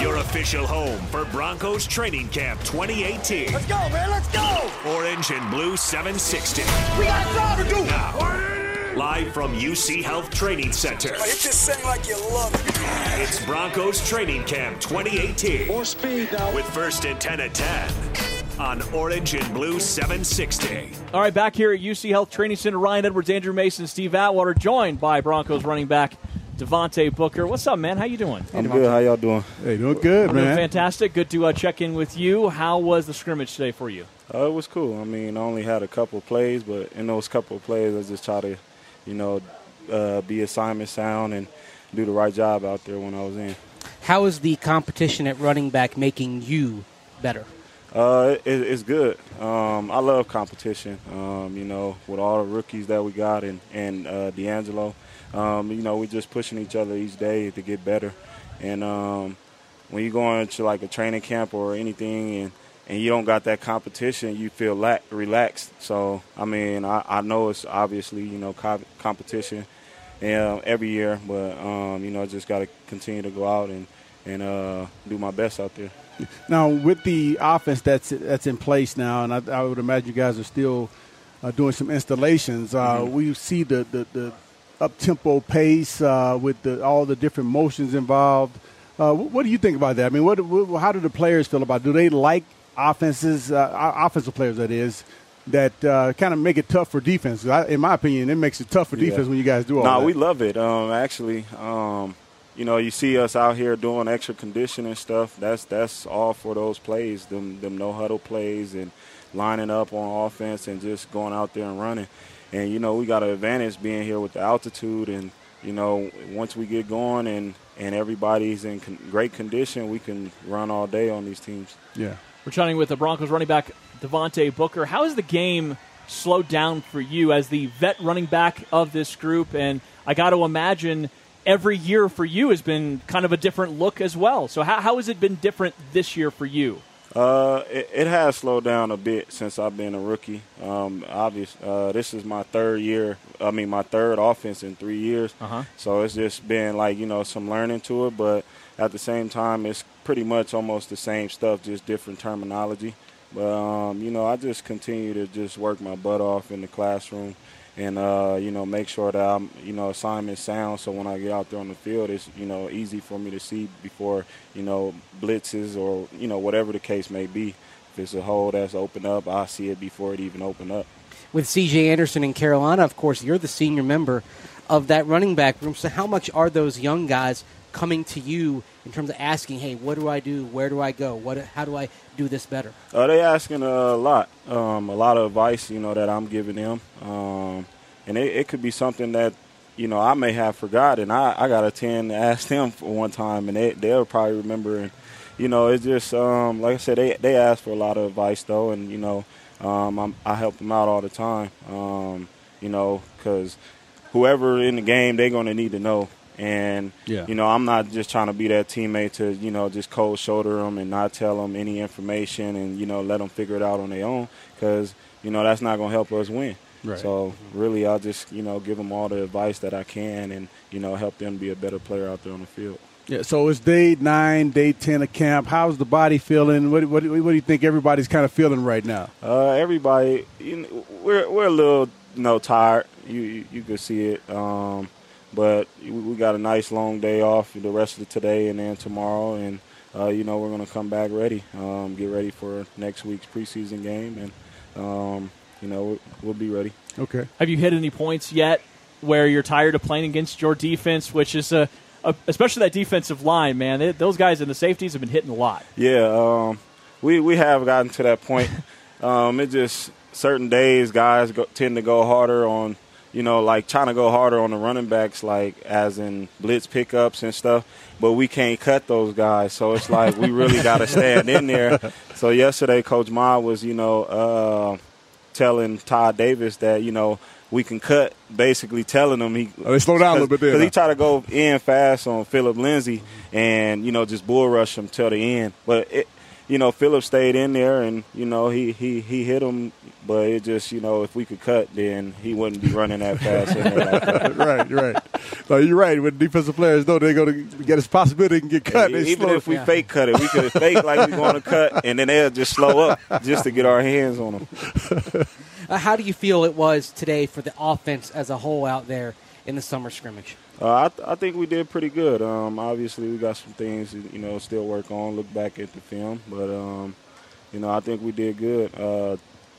your official home for Broncos Training Camp 2018. Let's go, man. Let's go. Orange and Blue 760. We got a job to do. Now, live from UC Health Training Center. Hit this thing like you love it. It's Broncos Training Camp 2018 More speed now. with first and 10 at 10 on Orange and Blue 760. All right, back here at UC Health Training Center, Ryan Edwards, Andrew Mason, Steve Atwater, joined by Broncos running back Devontae Booker. What's up, man? How you doing? I'm good. How y'all doing? Hey, doing good, I'm doing man. fantastic. Good to uh, check in with you. How was the scrimmage today for you? Uh, it was cool. I mean, I only had a couple plays, but in those couple of plays, I just try to, you know, uh, be assignment sound and do the right job out there when I was in. How is the competition at running back making you better? Uh, it, it's good. Um, I love competition. Um, you know, with all the rookies that we got and and uh, De'Angelo, um, you know, we're just pushing each other each day to get better. And um, when you go into like a training camp or anything, and and you don't got that competition, you feel la- relaxed. So I mean, I, I know it's obviously you know co- competition, every year, but um, you know, just got to continue to go out and and uh, do my best out there. Now, with the offense that's that's in place now, and I, I would imagine you guys are still uh, doing some installations. Uh, Mm-hmm. We see the the, the up tempo pace uh, with the, all the different motions involved. Uh, wh- what do you think about that? I mean, what, what how do the players feel about? It? Do they like offenses, uh, offensive players that is, that uh, kind of make it tough for defense? I, in my opinion, it makes it tough for Yeah. defense when you guys do all No, that. we love it. Um, actually, um, you know, you see us out here doing extra conditioning stuff. That's that's all for those plays, them them no huddle plays and lining up on offense and just going out there and running. And you know, we got an advantage being here with the altitude and you know, once we get going and and everybody's in con- great condition, we can run all day on these teams. yeah. We're chatting with the Broncos running back Devontae Booker. How has the game slowed down for you as the vet running back of this group? And I got to imagine every year for you has been kind of a different look as well. So how, how has it been different this year for you? Uh, it, it has slowed down a bit since I've been a rookie. Um, obvious, uh, this is my third year. I mean, my third offense in three years. Uh-huh. So it's just been like you know some learning to it, but at the same time, it's pretty much almost the same stuff, just different terminology. But um, you know, I just continue to just work my butt off in the classroom, and uh, you know, make sure that I'm you know assignment sound. So when I get out there on the field, it's you know easy for me to see before you know blitzes or you know whatever the case may be. If it's a hole that's open up, I see it before it even open up. With C.J. Anderson in Carolina, of course, you're the senior member of that running back room. So how much are those young guys coming to you in terms of asking, "Hey, what do I do? Where do I go? What? How do I do this better?" Uh, they asking a lot, um, a lot of advice, you know, that I'm giving them, um, and it, it could be something that, you know, I may have forgotten. I, I got a ten to ask them for one time, and they they'll probably remember. And you know, it's just um, like I said, they they ask for a lot of advice though, and you know, um, I'm, I help them out all the time, um, you know, because whoever in the game, they're going to need to know. And Yeah. you know, I'm not just trying to be that teammate to you know just cold shoulder them and not tell them any information and you know let them figure it out on their own because you know that's not going to help us win. Right. So really, I'll just you know give them all the advice that I can and you know help them be a better player out there on the field. Yeah, so it's day nine, day ten of camp. How's the body feeling? What, what, what do you think everybody's kind of feeling right now? Uh, everybody, you know, we're we're a little you know tired. You you, you could see it. Um, but we we got a nice long day off the rest of today and then tomorrow, and uh, you know we're gonna come back ready, um, get ready for next week's preseason game, and um, you know we'll, we'll be ready. Okay. Have you hit any points yet where you're tired of playing against your defense, which is a, a especially that defensive line, man? They, those guys in the safeties have been hitting a lot. Yeah, um, we we have gotten to that point. um, it just certain days guys go, tend to go harder on, you know, like trying to go harder on the running backs, like as in blitz pickups and stuff. But we can't cut those guys, so it's like we really got to stand in there. So yesterday, Coach Ma was, you know, uh, telling Todd Davis that you know we can cut, basically telling him he. Oh, they slow down a little bit there, because he tried to go in fast on Phillip Lindsay and you know just bull rush him till the end. But it, you know, Phillips stayed in there, and you know, he he he hit him, but it just you know, if we could cut, then he wouldn't be running that fast. in there like that. right, right. No, you're right. With defensive players though, they're going to get this possibility they can get cut, they Even slow. if we fake cut it, we could fake like we're going to cut, and then they'll just slow up just to get our hands on them. Uh, how do you feel it was today for the offense as a whole out there in the summer scrimmage? Uh, I, th- I think we did pretty good. Um, obviously, we got some things you know still work on. Look back at the film, but um, you know I think we did good. Uh,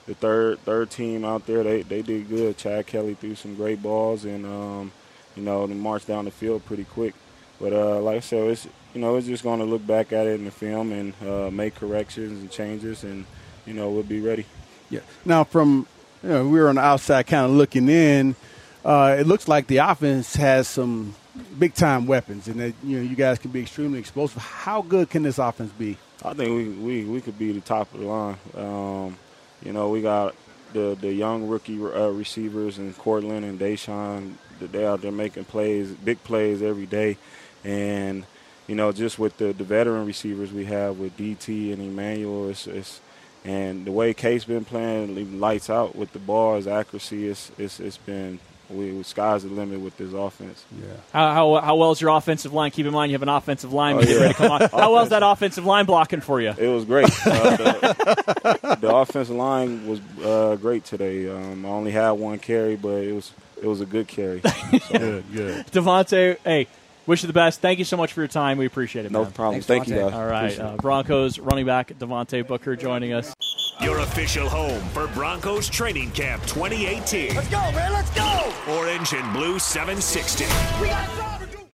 the third third team out there, they they did good. Chad Kelly threw some great balls, and um, you know they marched down the field pretty quick. But uh, like I said, it's you know it's just going to look back at it in the film and uh, make corrections and changes, and you know we'll be ready. Yeah. Now, from you know, we were on the outside, kind of looking in. Uh, it looks like the offense has some big time weapons, and that you know you guys can be extremely explosive. How good can this offense be? I think we we, we could be the top of the line. Um, you know, we got the the young rookie uh, receivers in Courtland and DaeSean. They out there making plays, big plays every day, and you know, just with the, the veteran receivers we have with DT and Emmanuel, it's, it's and the way Case been playing, lights out with the ball, his accuracy, it's it's, it's been we sky's the limit with this offense. Yeah. How, how, how well is your offensive line? Keep in mind you have an offensive line Oh, yeah. ready to come on. How well is that offensive line blocking for you? It was great. Uh, the, the offensive line was uh, great today. Um, I only had one carry, but it was it was a good carry. So, Good, good. Devontae, hey, wish you the best. Thank you so much for your time. We appreciate it, no man. problem. Thanks, Thank you, guys. All right, uh. Broncos running back Devontae Booker joining us. Your official home for Broncos Training Camp 2018. Let's go, man. Let's go. And Blue 760. We got to